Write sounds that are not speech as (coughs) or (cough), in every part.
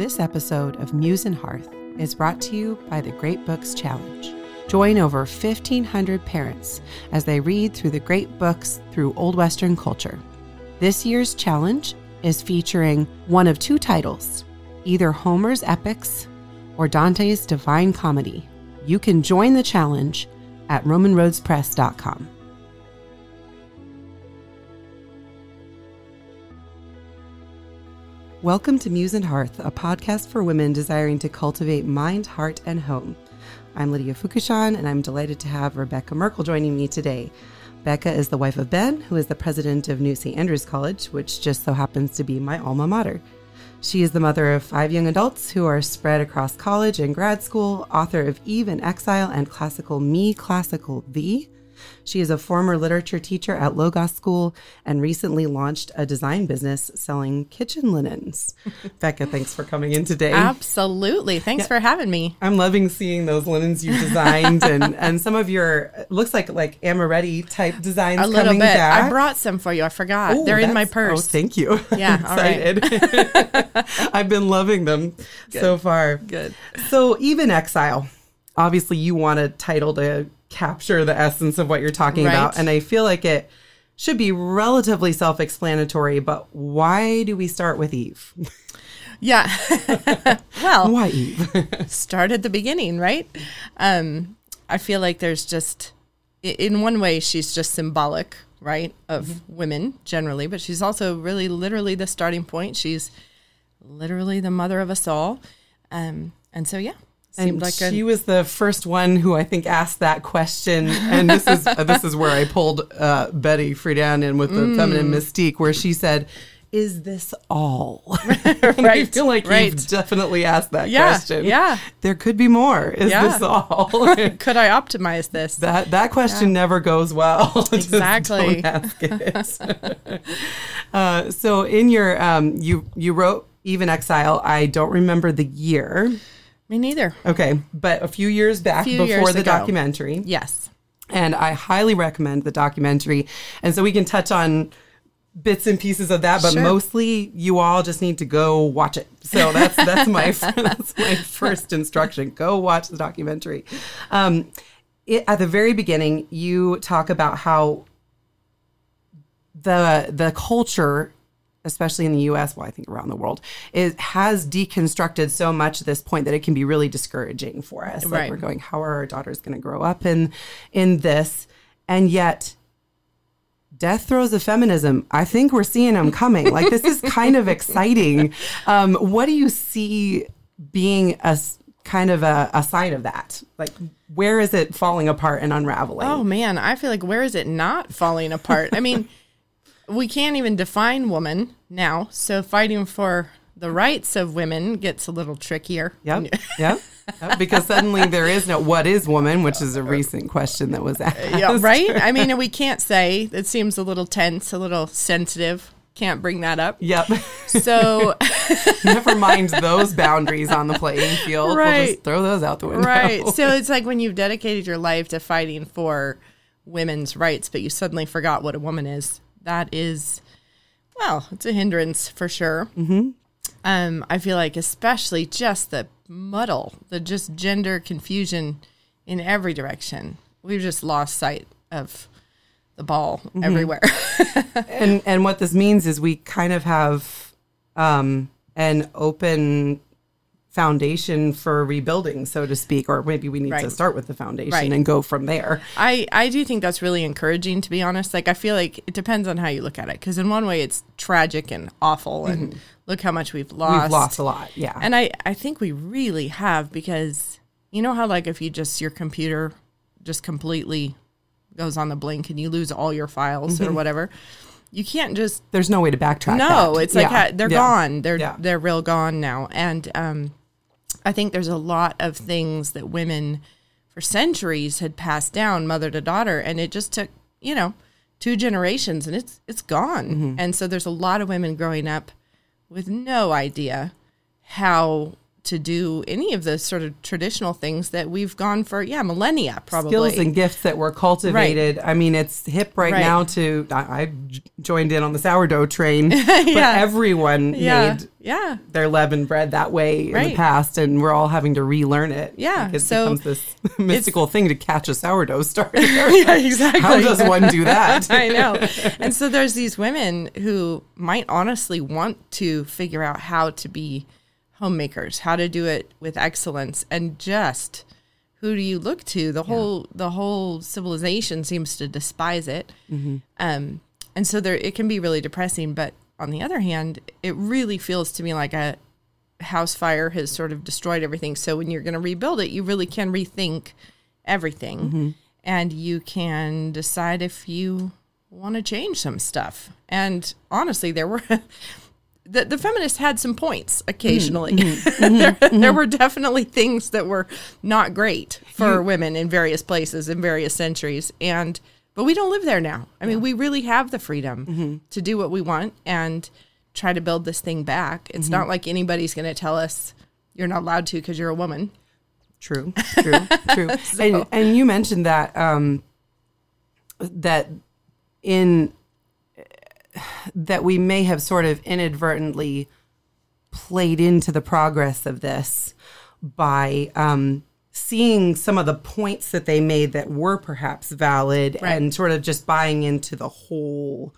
This episode of Muse and Hearth is brought to you by the Great Books Challenge. Join over 1,500 parents as they read through the great books through Old Western culture. This year's challenge is featuring one of two titles either Homer's Epics or Dante's Divine Comedy. You can join the challenge at RomanRoadsPress.com. Welcome to Muse and Hearth, a podcast for women desiring to cultivate mind, heart, and home. I'm Lydia Fukushan, and I'm delighted to have Rebecca Merkle joining me today. Becca is the wife of Ben, who is the president of New St. Andrews College, which just so happens to be my alma mater. She is the mother of five young adults who are spread across college and grad school, author of Eve in Exile and Classical Me, Classical Thee. She is a former literature teacher at Logos School and recently launched a design business selling kitchen linens. (laughs) Becca, thanks for coming in today. Absolutely. Thanks yeah. for having me. I'm loving seeing those linens you designed and, (laughs) and some of your looks like like Amaretti type designs a little coming bit. back. I brought some for you. I forgot. Ooh, They're in my oh, purse. Oh, thank you. Yeah, (laughs) excited. I've been loving them Good. so far. Good. So, even Exile. Obviously, you want a title to capture the essence of what you're talking Right. about. And I feel like it should be relatively self explanatory, but why do we start with Eve? (laughs) Yeah. (laughs) well, Why Eve? (laughs) start at the beginning, right? Um, I feel like there's just, in one way, she's just symbolic, right, of women generally, but she's also really literally the starting point. She's literally the mother of us all. Um, and so, yeah, seemed and like she a, was the first one who I think asked that question. And this is uh, this is where I pulled uh, Betty Friedan in with the Mm. feminine mystique, where she said, "Is this all?" (laughs) (laughs) And I feel like right. you've definitely asked that Yeah, question. yeah. there could be more. Is Yeah. this all? (laughs) could I optimize this? That that question never goes well. Exactly. don't ask it. uh, so in your um, you you wrote Eve in Exile. I don't remember the year. Me neither. Okay, but a few years back Few before years the ago. documentary. Yes. And I highly recommend the documentary. And so we can touch on bits and pieces of that, but Sure. mostly you all just need to go watch it. So that's that's my (laughs) that's my first instruction. Go watch the documentary. Um, it, at the very beginning, you talk about how the the culture especially in the US, well, I think around the world, it has deconstructed so much at this point that it can be really discouraging for us. Like Right. we're going, how are our daughters going to grow up in in this? And yet death throes of feminism, I think we're seeing them coming. Like this is kind of exciting. Um, what do you see being a kind of a, a sign of that? Like where is it falling apart and unraveling? Oh man, I feel like where is it not falling apart? I mean, we can't even define woman now, so fighting for the rights of women gets a little trickier. Yep. Yep. Yep. Because suddenly there is no what is woman, which is a recent question that was asked. yeah, right? I mean, we can't say. It seems a little tense, a little sensitive. Can't bring that up. Yep. So, (laughs) Never mind those boundaries on the playing field. We'll Right. just throw those out the window. right. So it's like when you've dedicated your life to fighting for women's rights, but you suddenly forgot what a woman is. That is, well, it's a hindrance for sure. Mm-hmm. Um, I feel like especially just the muddle, the just gender confusion in every direction. We've just lost sight of the ball everywhere. (laughs) and and what this means is we kind of have um, an open foundation for rebuilding, so to speak, or maybe we need to start with the foundation Right. and go from there. I, I do think that's really encouraging, to be honest. Like, I feel like it depends on how you look at it. Because, in one way, it's tragic and awful, and mm-hmm. look how much we've lost. We've lost a lot. Yeah. And I, I think we really have because you know how, like, if you just, your computer just completely goes on the blink and you lose all your files or mm-hmm. whatever, you can't just There's no way to backtrack. no, that. it's like Yeah. ha- they're Yeah. gone. They're Yeah. they're real gone now. And um, I think there's a lot of things that women for centuries had passed down mother to daughter, and it just took you know two generations, and it's it's gone. Mm-hmm. And so there's a lot of women growing up with no idea how to do any of the sort of traditional things that we've gone for yeah millennia probably skills and gifts that were cultivated. I mean, it's hip right, Right. now to. I joined in on the sourdough train, (laughs) but Yeah. everyone yeah made yeah their leaven bread that way in the past, and we're all having to relearn it. Yeah, Like, it so becomes this (laughs) mystical thing to catch a sourdough starter. (laughs) yeah exactly How does one do that? I know. And so there's these women who might honestly want to figure out how to be homemakers, how to do it with excellence and just who do you look to? The whole the whole civilization seems to despise it. Um and so there it can be really depressing, but on the other hand, it really feels to me like a house fire has sort of destroyed everything. So when you're going to rebuild it, you really can rethink everything and you can decide if you want to change some stuff. And honestly, there were (laughs) the, the feminists had some points occasionally. Mm-hmm. (laughs) Mm-hmm. there, mm-hmm. there were definitely things that were not great for women in various places in various centuries. And but we don't live there now. I mean, we really have the freedom to do what we want and try to build this thing back. It's not like anybody's going to tell us you're not allowed to because you're a woman. True, (laughs) true, true. And and you mentioned that um, that in that we may have sort of inadvertently played into the progress of this by um, seeing some of the points that they made that were perhaps valid Right. and sort of just buying into the whole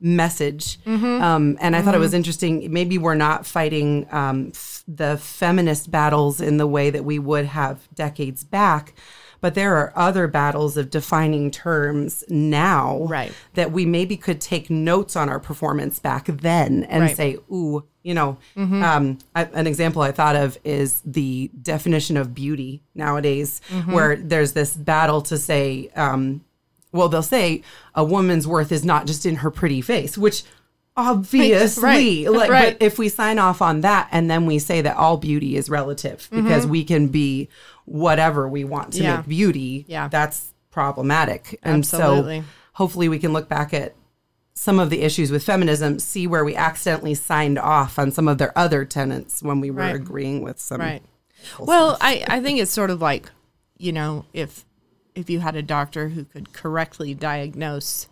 message. Um, and I thought it was interesting. Maybe we're not fighting um, f- the feminist battles in the way that we would have decades back. But there are other battles of defining terms now Right. that we maybe could take notes on our performance back then and Right. say, ooh, you know, um, I, an example I thought of is the definition of beauty nowadays, where there's this battle to say, um, well, they'll say a woman's worth is not just in her pretty face, which obviously, (laughs) Right, like, right. but if we sign off on that and then we say that all beauty is relative because we can be whatever we want to. Yeah. make beauty, Yeah. that's problematic. And Absolutely. so hopefully we can look back at some of the issues with feminism, see where we accidentally signed off on some of their other tenets when we were Right. agreeing with some. Right. Well, I, I think it's sort of like, you know, if if you had a doctor who could correctly diagnose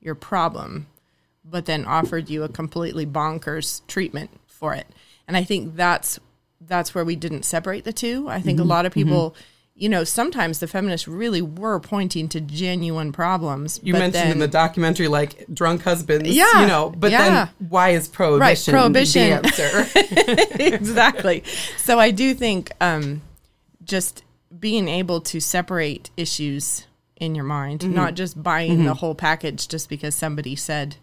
your problem, but then offered you a completely bonkers treatment for it. And I think that's that's where we didn't separate the two. I Mm-hmm. think a lot of people you know, sometimes the feminists really were pointing to genuine problems. You mentioned then, in the documentary like drunk husbands, Yeah, you know, but yeah. then why is prohibition, prohibition. the answer? (laughs) (laughs) exactly. So I do think um, just being able to separate issues in your mind, Mm-hmm. not just buying the whole package just because somebody said,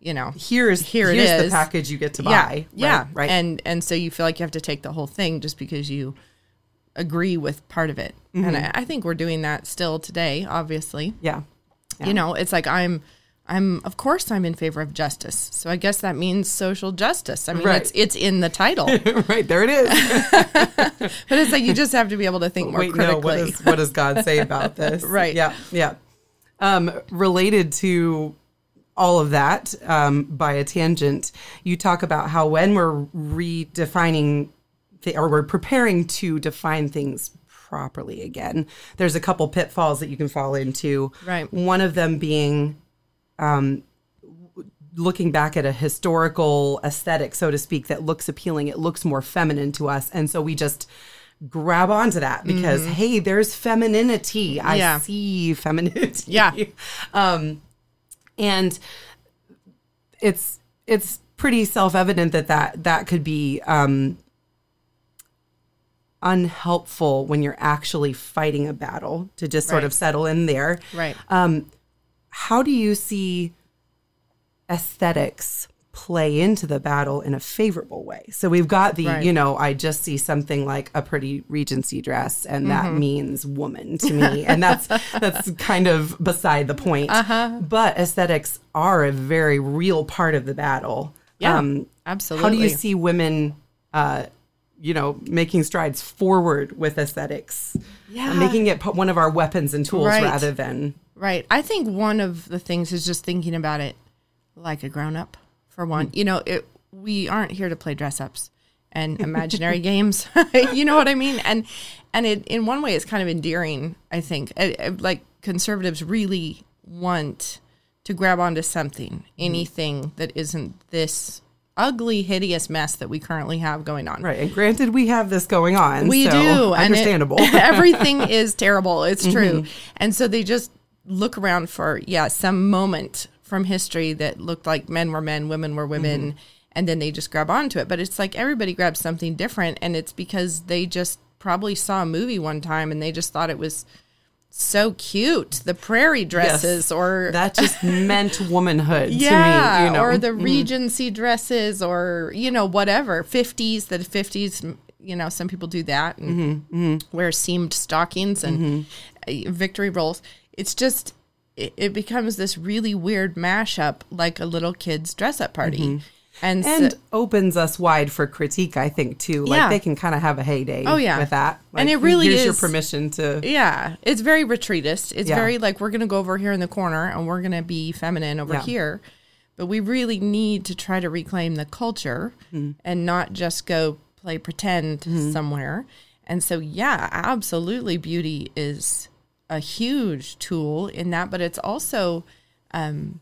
you know, here's Here it here's the package you get to buy. yeah, right, right. and and so you feel like you have to take the whole thing just because you agree with part of it, Mm-hmm. and I, I think we're doing that still today. Obviously, yeah, you know, it's like I'm. I'm of course I'm in favor of justice. So I guess that means social justice. I mean Right. it's it's in the title. (laughs) right there it is. (laughs) But it's like you just have to be able to think more Wait, no, critically. what, is, what does God say about (laughs) this? Right. Yeah, yeah. Um, related to all of that, um, by a tangent, you talk about how when we're redefining th- or we're preparing to define things properly again, there's a couple pitfalls that you can fall into. Right. One of them being um, looking back at a historical aesthetic, so to speak, that looks appealing. It looks more feminine to us. And so we just grab onto that because, hey, there's femininity. I Mm-hmm. Yeah. see femininity. Yeah. (laughs) Um, and it's, it's pretty self-evident that that, that could be, um, unhelpful when you're actually fighting a battle to just sort Right. of settle in there Right. how do you see aesthetics play into the battle in a favorable way? So we've got the, Right. you know, I just see something like a pretty Regency dress and that Mm-hmm. means woman to me. and that's (laughs) that's kind of beside the point. Uh-huh. But aesthetics are a very real part of the battle. Um, Yeah, absolutely. How do you see women uh you know, making strides forward with aesthetics, Yeah. making it one of our weapons and tools Right. rather than Right. I think one of the things is just thinking about it like a grown up. For one, Hmm. you know, it, we aren't here to play dress ups. and (laughs) imaginary games. (laughs) you know what I mean? And and it in one way it's kind of endearing. I think It- it- like conservatives really want to grab onto something, hmm. anything that isn't this ugly, hideous mess that we currently have going on. Right. And granted, we have this going on. We so do. and it- (laughs) Understandable. everything is terrible. It's mm-hmm. true. And so they just look around for, yeah, some moment from history that looked like men were men, women were women, and then they just grab onto it. But it's like everybody grabs something different. And it's because they just probably saw a movie one time and they just thought it was so cute. The prairie dresses or that just (laughs) meant womanhood yeah, to me. You know, or the Regency dresses, or you know whatever fifties. The fifties, you know, some people do that and Mm-hmm, wear seamed stockings and uh, victory rolls. It's just it, it becomes this really weird mashup, like a little kid's dress up party, and, Mm-hmm. and opens us wide for critique. I think too. Like Yeah. they can kind of have a heyday. Oh, yeah. with that. And it really here's your permission to. Yeah, it's very retreatist. It's Yeah. very like we're going to go over here in the corner and we're going to be feminine over Yeah. here. But we really need to try to reclaim the culture Mm-hmm. and not just go play pretend somewhere. And so, yeah, absolutely, beauty is a huge tool in that, but it's also um,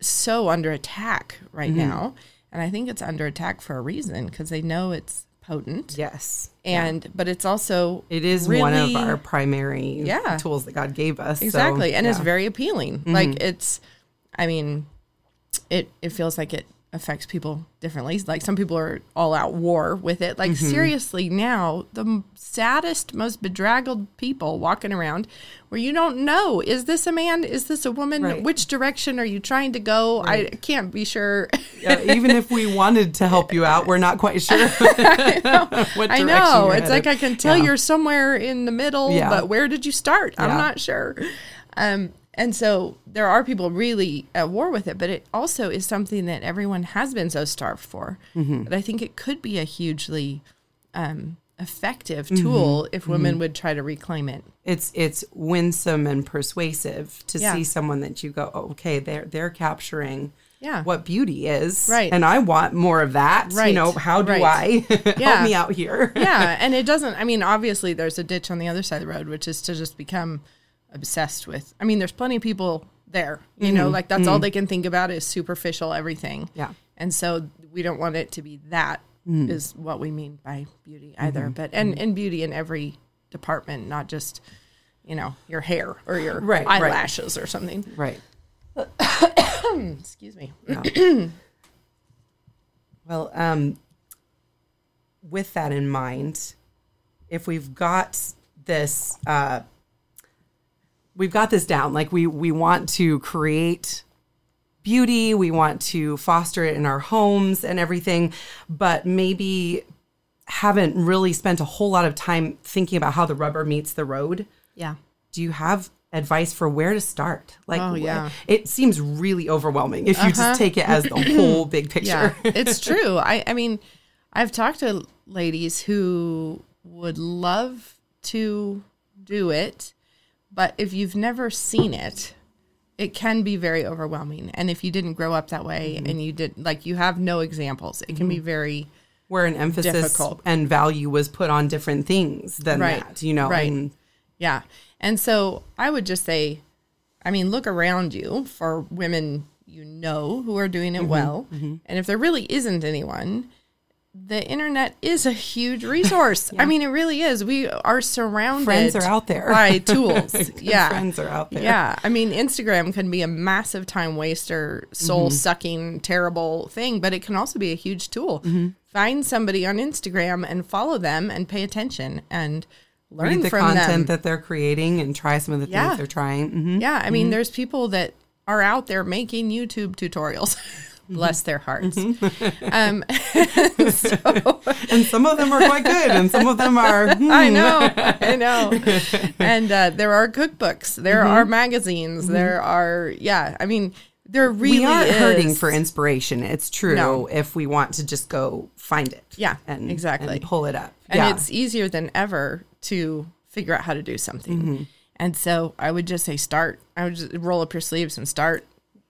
so under attack right Mm-hmm. now. And I think it's under attack for a reason because they know it's potent. Yes, And but it's also it is one of our primary Yeah. tools that God gave us. so, exactly and it's yeah. Mm-hmm. very appealing like it's i mean it it feels like it affects people differently like some people are all out war with it like Mm-hmm. seriously now the saddest most bedraggled people walking around where you don't know is this a man is this a woman Right. which direction are you trying to go i can't be sure Yeah, even if we wanted to help you out, we're not quite sure. (laughs) (laughs) what I know. you're It's like. I can tell Yeah. you're somewhere in the middle, Yeah. but where did you start? I'm not sure. Um, and so there are people really at war with it, but it also is something that everyone has been so starved for. Mm-hmm. But I think it could be a hugely um, effective Mm-hmm. tool if women would try to reclaim it. it's it's winsome and persuasive to Yeah. see someone that you go, oh, okay, they're they're capturing Yeah. what beauty is, Right. And I want more of that. Right. You know, how do Right. I (laughs) Yeah. help me out here? yeah, (laughs) and it doesn't. I mean, obviously, there's a ditch on the other side of the road, which is to just become obsessed with. I mean, there's plenty of people there. You know, mm-hmm. like that's all mm-hmm. they can think about is superficial everything. Yeah. and so we don't want it to be that. Mm. Is what we mean by beauty either, mm-hmm. but and and beauty in every department, not just you know your hair or your Right, right. eyelashes or something. Right. (coughs) Excuse me. (coughs) Well, um, with that in mind, if we've got this, uh, we've got this down. Like we we want to create beauty, we want to foster it in our homes and everything, but maybe haven't really spent a whole lot of time thinking about how the rubber meets the road. Yeah. Do you have advice for where to start? Like, Oh, yeah. it seems really overwhelming if you just uh-huh. take it as the (clears throat) whole big picture. Yeah, (laughs) it's true. I, I mean, I've talked to ladies who would love to do it, but if you've never seen it, it can be very overwhelming. And if you didn't grow up that way Mm-hmm. and you did, like, you have no examples, it can be very, where an emphasis Difficult. and value was put on different things than Right, that, you know. right. And yeah. And so I would just say, I mean, look around you for women you know who are doing it Mm-hmm, well. And if there really isn't anyone, the internet is a huge resource. (laughs) I mean, it really is. We are surrounded. Friends are out there. by (laughs) tools. Yeah, friends are out there. Yeah, I mean, Instagram can be a massive time waster, soul mm-hmm. sucking, terrible thing, but it can also be a huge tool. Mm-hmm. Find somebody on Instagram and follow them and pay attention and learn read the from content them. that they're creating and try some of the Yeah. things they're trying. hmm yeah, I mean, mm-hmm. there's people that are out there making YouTube tutorials. (laughs) Bless their hearts. Um, (laughs) so, (laughs) And some of them are quite good, and some of them are. hmm, I know, I know. (laughs) And uh, there are cookbooks, there Mm-hmm. are magazines, there are, yeah, I mean, there really we aren't is. hurting for inspiration. It's true No. if we want to just go find it. Yeah, and exactly. and pull it up. and yeah. it's easier than ever to figure out how to do something. Mm-hmm. And so I would just say start. I would just roll up your sleeves and start.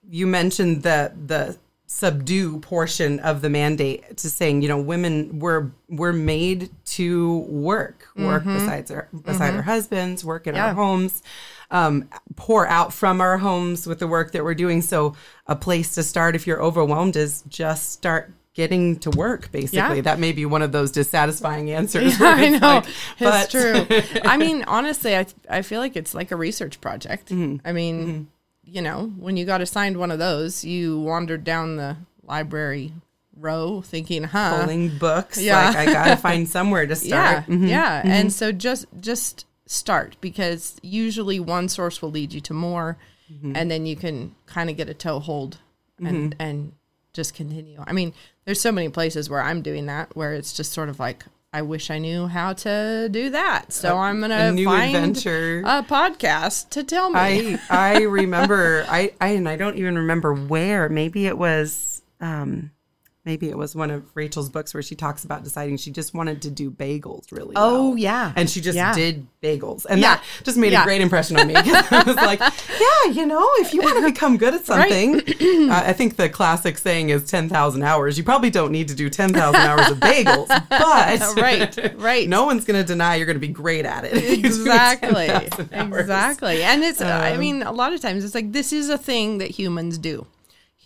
you mentioned the the subdue portion of the mandate to saying, you know, women were we're made to work, work besides our beside our husbands, work in our Mm-hmm. Homes, um, pour out from our homes with the work that we're doing. So a place to start if you're overwhelmed is just start getting to work. Basically, Yeah. that may be one of those dissatisfying answers. Yeah, (laughs) I know. like, it's true. (laughs) I mean, honestly, I I feel like it's like a research project. Mm-hmm. I mean, you know, when you got assigned one of those, you wandered down the library row thinking, "Huh, pulling books. Yeah. Like I gotta (laughs) find somewhere to yeah, start. Mhm. yeah." And so just just start because usually one source will lead you to more, Mm-hmm. and then you can kind of get a toehold and and just continue. I mean, there's so many places where I'm doing that where it's just sort of like. I wish I knew how to do that. So I'm gonna new find adventure. a podcast to tell me. I I remember I, I and I don't even remember where. Maybe it was um maybe it was one of Rachel's books where she talks about deciding she just wanted to do bagels really Oh, well. yeah. And she just Yeah. did bagels. And Yeah. that just made a great impression on me. I was like, (laughs) yeah, you know, if you want to become good at something, uh, I think the classic saying is 10,000 hours. You probably don't need to do 10,000 hours of bagels, (laughs) but (laughs) right, right. no one's going to deny you're going to be great at it. if you do exactly exactly and it's i Um, mean a lot of times it's like this is a thing that humans do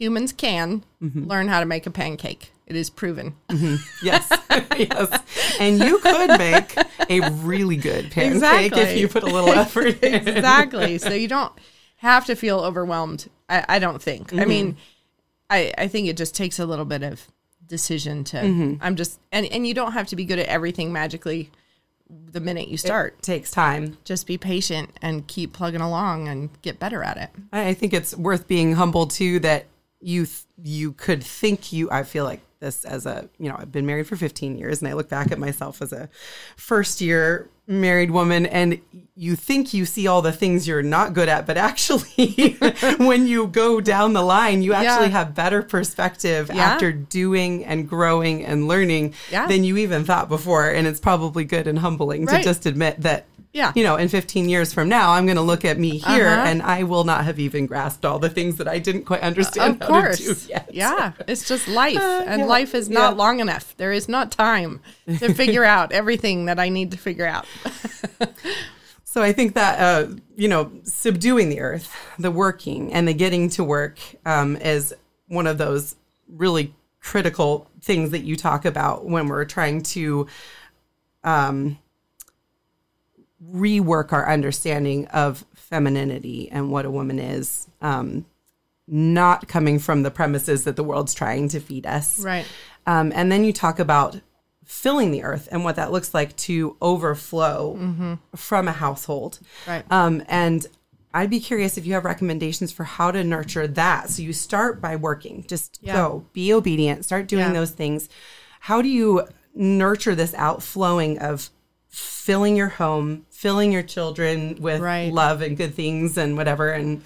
humans can Mm-hmm. learn how to make a pancake it is proven (laughs) Yes, (laughs) yes. And you could make a really good pancake Exactly. if you put a little effort in. exactly so you don't have to feel overwhelmed i, I don't think Mm-hmm. i mean I, I think it just takes a little bit of decision to Mm-hmm. i'm just and, and you don't have to be good at everything magically the minute you start It Takes time. just be patient and keep plugging along and get better at it I think it's worth being humble too that you th- you could think you. I feel like this as a you know I've been married for 15 years and I look back at myself as a first year married woman and you think you see all the things you're not good at but actually (laughs) when you go down the line you actually Yeah. have better perspective Yeah. after doing and growing and learning Yeah. than you even thought before and it's probably good and humbling Right. to just admit that Yeah. you know in 15 years from now i'm going to look at me here Uh-huh. and i will not have even grasped all the things that i didn't quite understand of how course to do yet yeah it's just life and yeah, life is not yeah. long enough there is not time to figure out (laughs) everything that i need to figure out so i think that uh, you know subduing the earth the working and the getting to work um, is one of those really critical things that you talk about when we're trying to um, rework our understanding of femininity and what a woman is um, not coming from the premises that the world's trying to feed us right Um, and then you talk about filling the earth and what that looks like to overflow from a household. Right. Um, and I'd be curious if you have recommendations for how to nurture that. So you start by working, just Yeah. go, be obedient, start doing Yeah. those things. How do you nurture this outflowing of filling your home, filling your children with Right. love and good things and whatever? And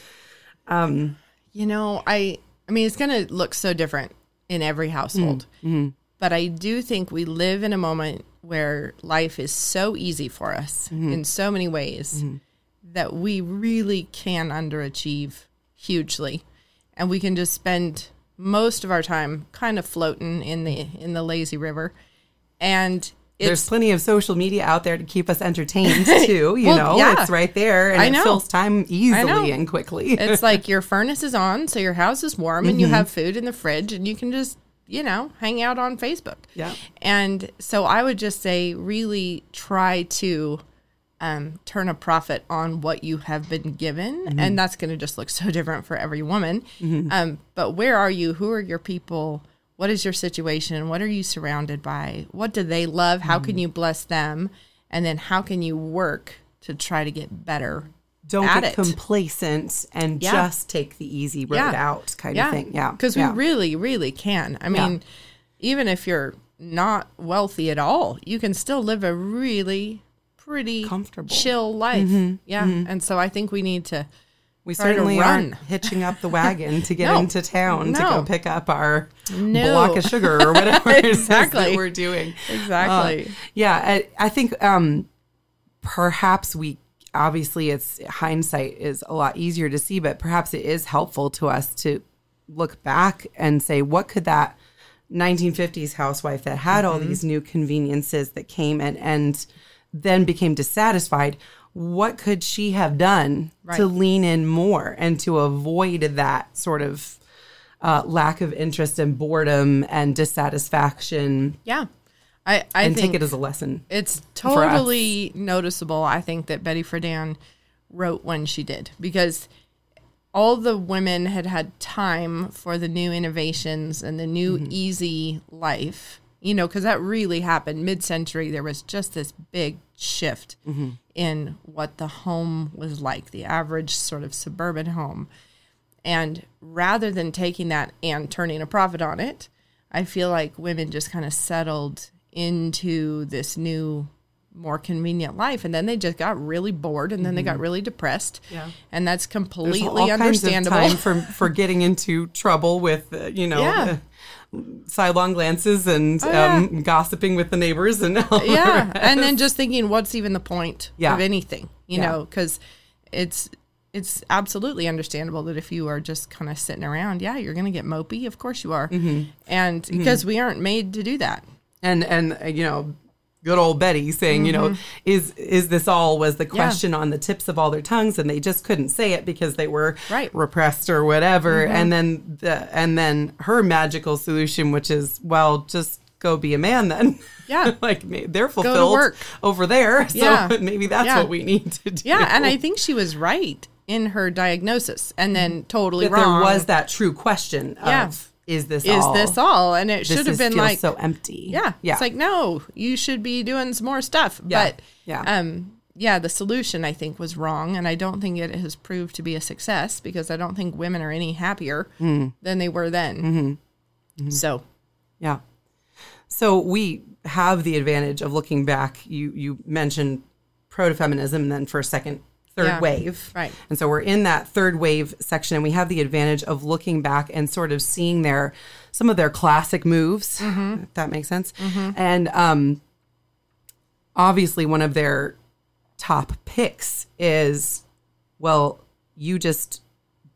um, you know i i mean it's going to look so different in every household. Mm-hmm. Mm-hmm. But i do think we live in a moment where life is so easy for us mm-hmm. in so many ways that we really can underachieve hugely. And we can just spend most of our time kind of floating in the in the lazy river. And there's plenty of social media out there to keep us entertained (laughs) too. You Well, know, yeah. it's right there and I it know. fills time easily and quickly. it's (laughs) like your furnace is on so your house is warm and you have food in the fridge and you can just you know hang out on facebook Yeah. and so i would just say really try to um, turn a profit on what you have been given and that's going to just look so different for every woman um, but where are you who are your people what is your situation what are you surrounded by what do they love how can you bless them and then how can you work to try to get better Don't get it. complacent and Yeah. just take the easy road Yeah. out kind of thing. Yeah. Because yeah. we really, really can. I mean, even if you're not wealthy at all, you can still live a really pretty Comfortable. Mm-hmm. chill life. Yeah. And so I think we need to we certainly aren't hitching up the wagon to get (laughs) No. into town to go pick up our No. block of sugar or (laughs) whatever Exactly. that we're doing. exactly. Uh, yeah, I, I think um, perhaps we obviously it's hindsight is a lot easier to see, but perhaps it is helpful to us to look back and say, what could that 1950s housewife that had all Mm-hmm. these new conveniences that came and and then became dissatisfied, what could she have done Right. to lean in more and to avoid that sort of uh, lack of interest and boredom and dissatisfaction Yeah. I, I and take it as a lesson? It's totally noticeable, I think, that Betty Friedan wrote when she did because all the women had had time for the new innovations and the new Mm-hmm. easy life, you know, because that really happened mid century. There was just this big shift Mm-hmm. in what the home was like, the average sort of suburban home. And rather than taking that and turning a profit on it, I feel like women just kind of settled into this new, more convenient life. And then they just got really bored and then they got really depressed. Mm-hmm. Yeah. And that's completely kinds understandable. time for for (laughs) getting into trouble with uh, you know Yeah. uh, sidelong glances and Oh, yeah. um, gossiping with the neighbors and all the yeah. rest. And then just thinking, what's even the point Yeah. of anything, you know, because it's, it's absolutely understandable that if you are just kind of sitting around, yeah, you're going to get mopey. Of course you are. Mm-hmm. And because we aren't made to do that. and and uh, you know good old betty saying you know mm-hmm. is is this all was the question on the tips of all their tongues and they just couldn't say it because they were Right. repressed or whatever mm-hmm. and then the and then her magical solution which is well just go be a man then Yeah. (laughs) like they're fulfilled over there (laughs) so Yeah. maybe that's Yeah. what we need to do Yeah, and I think she was right in her diagnosis, and then mm-hmm. totally that wrong. there was that true question of Yeah. Is this is all this all? And it should have been like, so empty yeah, yeah It's like no, you should be doing some more stuff. Yeah. But Yeah. um, yeah, the solution I think was wrong, and I don't think it has proved to be a success because I don't think women are any happier Hmm. than they were then. Mm-hmm. So Yeah. So we have the advantage of looking back. You you mentioned proto-feminism and then for a second third Yeah. wave. Right. And so we're in that third wave section and we have the advantage of looking back and sort of seeing their some of their classic moves, if that makes sense. And um obviously one of their top picks is well, you just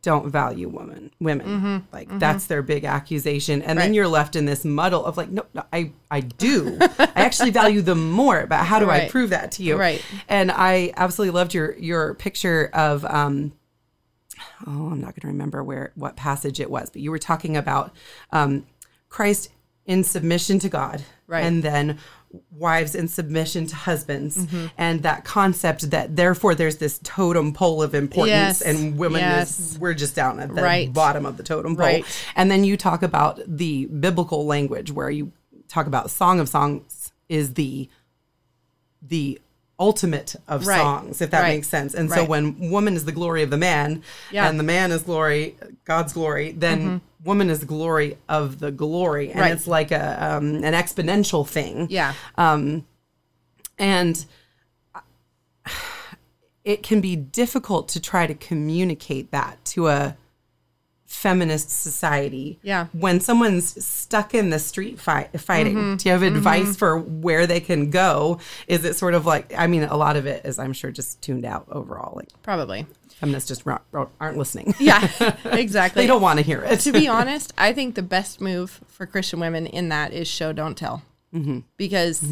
don't value women. Women like that's their big accusation. And then Mm-hmm. You're left in this muddle of like no, no i i do. I actually value them more but how do i prove that to you? Right. and i absolutely loved your your picture of um oh i'm not going to remember where what passage it was but you were talking about um christ in submission to god Right. and then wives in submission to husbands Mm-hmm. and that concept that therefore there's this totem pole of importance Yes. and women Yes. is we're just down at the Right. bottom of the totem pole Right. and then you talk about the biblical language where you talk about song of songs is the the ultimate of Right. songs if that Right. makes sense and so when woman is the glory of the man Yeah. Mm-hmm. and the man is glory god's glory then woman is the glory of the glory and Right. it's like a um, an exponential thing yeah, and it can be difficult to try to communicate that to a feminist society. Yeah. When someone's stuck in the street fight fighting, Mm-hmm. do you have advice for where they can go? Is it sort of like I mean, a lot of it is I'm sure just tuned out overall. Like probably. feminists just aren't listening. Yeah, (laughs) exactly. they don't want to hear it. to be honest, I think the best move for Christian women in that is show don't tell, mm-hmm. because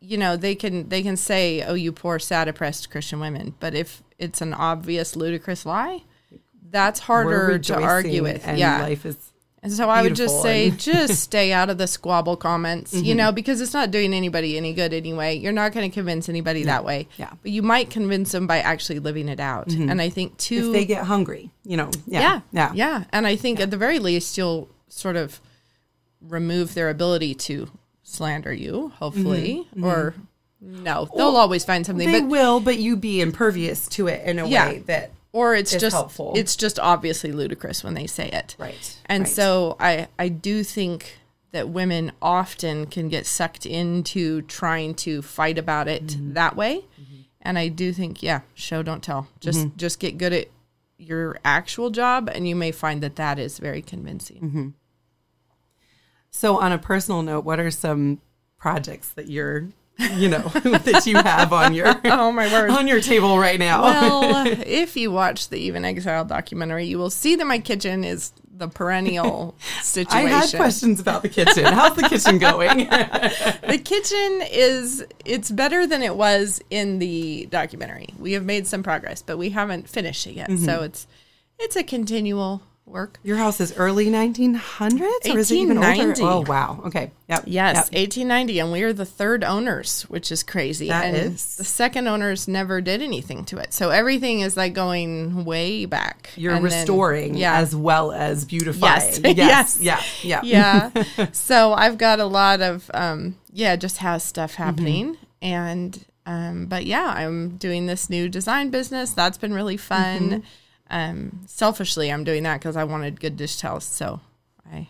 you know they can they can say, "Oh, you poor, sad, oppressed Christian women," but if it's an obvious, ludicrous lie, that's harder to argue with. and yeah, life is and so I would just say, just (laughs) stay out of the squabble comments, you mm-hmm. know, because it's not doing anybody any good anyway. You're not going to convince anybody that way. Yeah. But you might convince them by actually living it out. Mm-hmm. And I think too if they get hungry, you know. Yeah. yeah, Yeah. yeah. And I think at the very least, you'll sort of remove their ability to slander you, hopefully, mm-hmm. or no, they'll always find something. They But will, but you be impervious to it in a Yeah. way that or it's just helpful. it's just obviously ludicrous when they say it, Right, And right. so I I do think that women often can get sucked into trying to fight about it Mm-hmm. that way, and I do think yeah, show don't tell. Just Mm-hmm. just get good at your actual job, and you may find that that is very convincing. Mm-hmm. So, on a personal note, what are some projects that you're, you know, (laughs) that you have on your (laughs) Oh my word. on your table right now? well, (laughs) if you watch the Eve in Exile documentary, you will see that my kitchen is the perennial situation. I had questions about the kitchen. How's the kitchen going? the kitchen is it's better than it was in the documentary. We have made some progress, but we haven't finished it yet. Mm-hmm. So it's it's a continual work. Your house is early 1900s or is it even older? 1890. Oh, wow. Okay. Yep. Yes, Yep. 1890, and we are the third owners, which is crazy. That and is. the second owners never did anything to it, so everything is like going way back. You're And then- restoring yeah, as well as beautifying. Yes. yes. (laughs) Yeah. Yeah. yeah. so I've got a lot of um, yeah, just has Mm-hmm. stuff happening, and um, but yeah, I'm doing this new design business. That's been really fun. Mm-hmm. Um, selfishly, I'm doing that because I wanted good dish towels, so I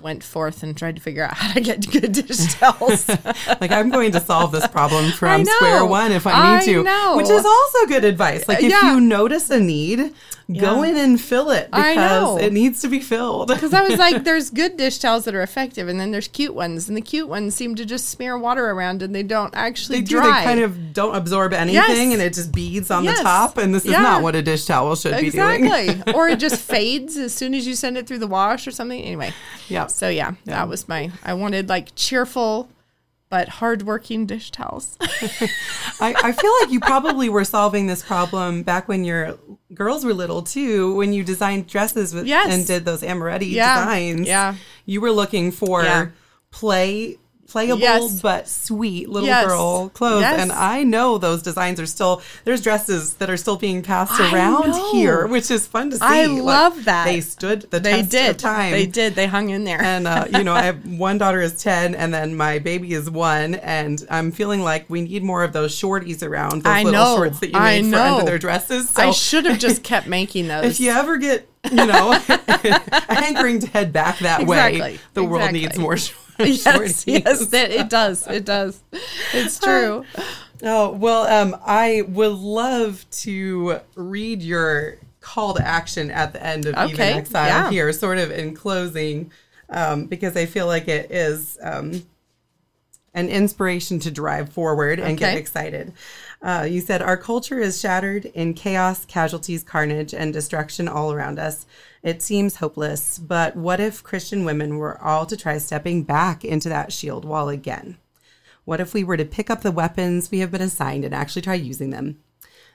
went forth and tried to figure out how to get good dish (laughs) towels. like I'm going to solve this problem (laughs) from square one if I need I to, know. which is also good advice. Like if Yeah. you notice a need, go in and fill it because it needs to be filled. Because I was like, (laughs) there's good dish towels that are effective, and then there's cute ones, and the cute ones seem to just smear water around, and they don't actually They do. dry. They kind of don't absorb anything, Yes. and it just beads on Yes. the top. And this is Yeah. not what a dish towel should be doing. exactly, or it just fades as soon as you send it through the wash or something. Anyway, Yeah. So yeah, that was my. I wanted like cheerful, but hardworking dish towels. (laughs) I, I feel like you probably were solving this problem back when your girls were little too, when you designed dresses with, Yes. and did those Amoretti Yeah. designs. Yeah. You were looking for Yeah. play playable Yes. but sweet little Yes. girl clothes. Yes. And I know those designs are still there's dresses that are still being passed I around know. here, which is fun to see. I Like, love that. They stood the they test did. of time. They did. They hung in there. And uh, you know, I have (laughs) one daughter is ten, and then my baby is one, and I'm feeling like we need more of those shorties around. Those I little know. shorts that you I made for under their dresses. So I should have just kept (laughs) making those. if you ever get, you know, (laughs) a hankering to head back that way, Exactly. the world needs more short, (laughs) yes, yes, (laughs) it, it does. It does. It's true. Oh well, um, I would love to read your call to action at the end of Even Okay, Exile yeah. here, sort of in closing, um, because I feel like it is um, an inspiration to drive forward and get excited. Uh, you said our culture is shattered in chaos, casualties, carnage, and destruction all around us. It seems hopeless, but what if Christian women were all to try stepping back into that shield wall again? What if we were to pick up the weapons we have been assigned and actually try using them?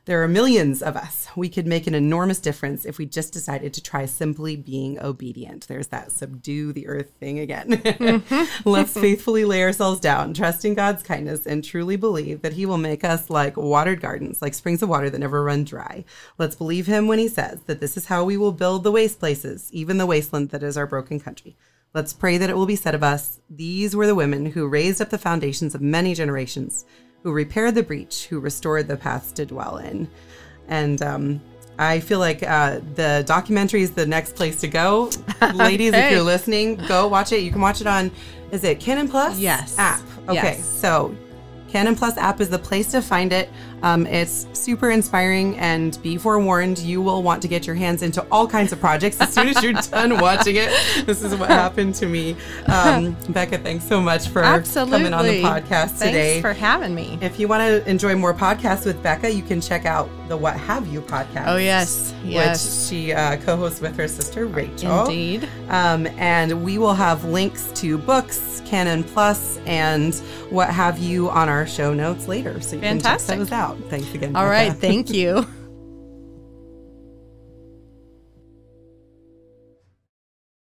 There are millions of us. We could make an enormous difference if we just decided to try simply being obedient. There's that subdue the earth thing again. Mm-hmm. (laughs) Let's faithfully lay ourselves down, trusting God's kindness, and truly believe that He will make us like watered gardens, like springs of water that never run dry. Let's believe Him when He says that this is how we will build the waste places, even the wasteland that is our broken country. Let's pray that it will be said of us, these were the women who raised up the foundations of many generations, who repaired the breach, who restored the paths to dwell in. And um, I feel like uh, the documentary is the next place to go. (laughs) Ladies, if you're listening, go watch it. You can watch it on, is it Canon Plus? Yes. App. Okay, Yes. so Canon Plus app is the place to find it. Um, it's super inspiring, and be forewarned, you will want to get your hands into all kinds of projects as soon as you're (laughs) done watching it. This is what happened to me. Um, (laughs) Becca, thanks so much for Absolutely. coming on the podcast today. Thanks for having me. if you want to enjoy more podcasts with Becca, you can check out the What Have You podcast. Oh yes, yes, Which she uh, co hosts with her sister Rachel. indeed. Um, and we will have links to books, Canon Plus, and what have you on our show notes later. So you can Fantastic. check those out. Thanks again. All Becca. right, thank you. (laughs)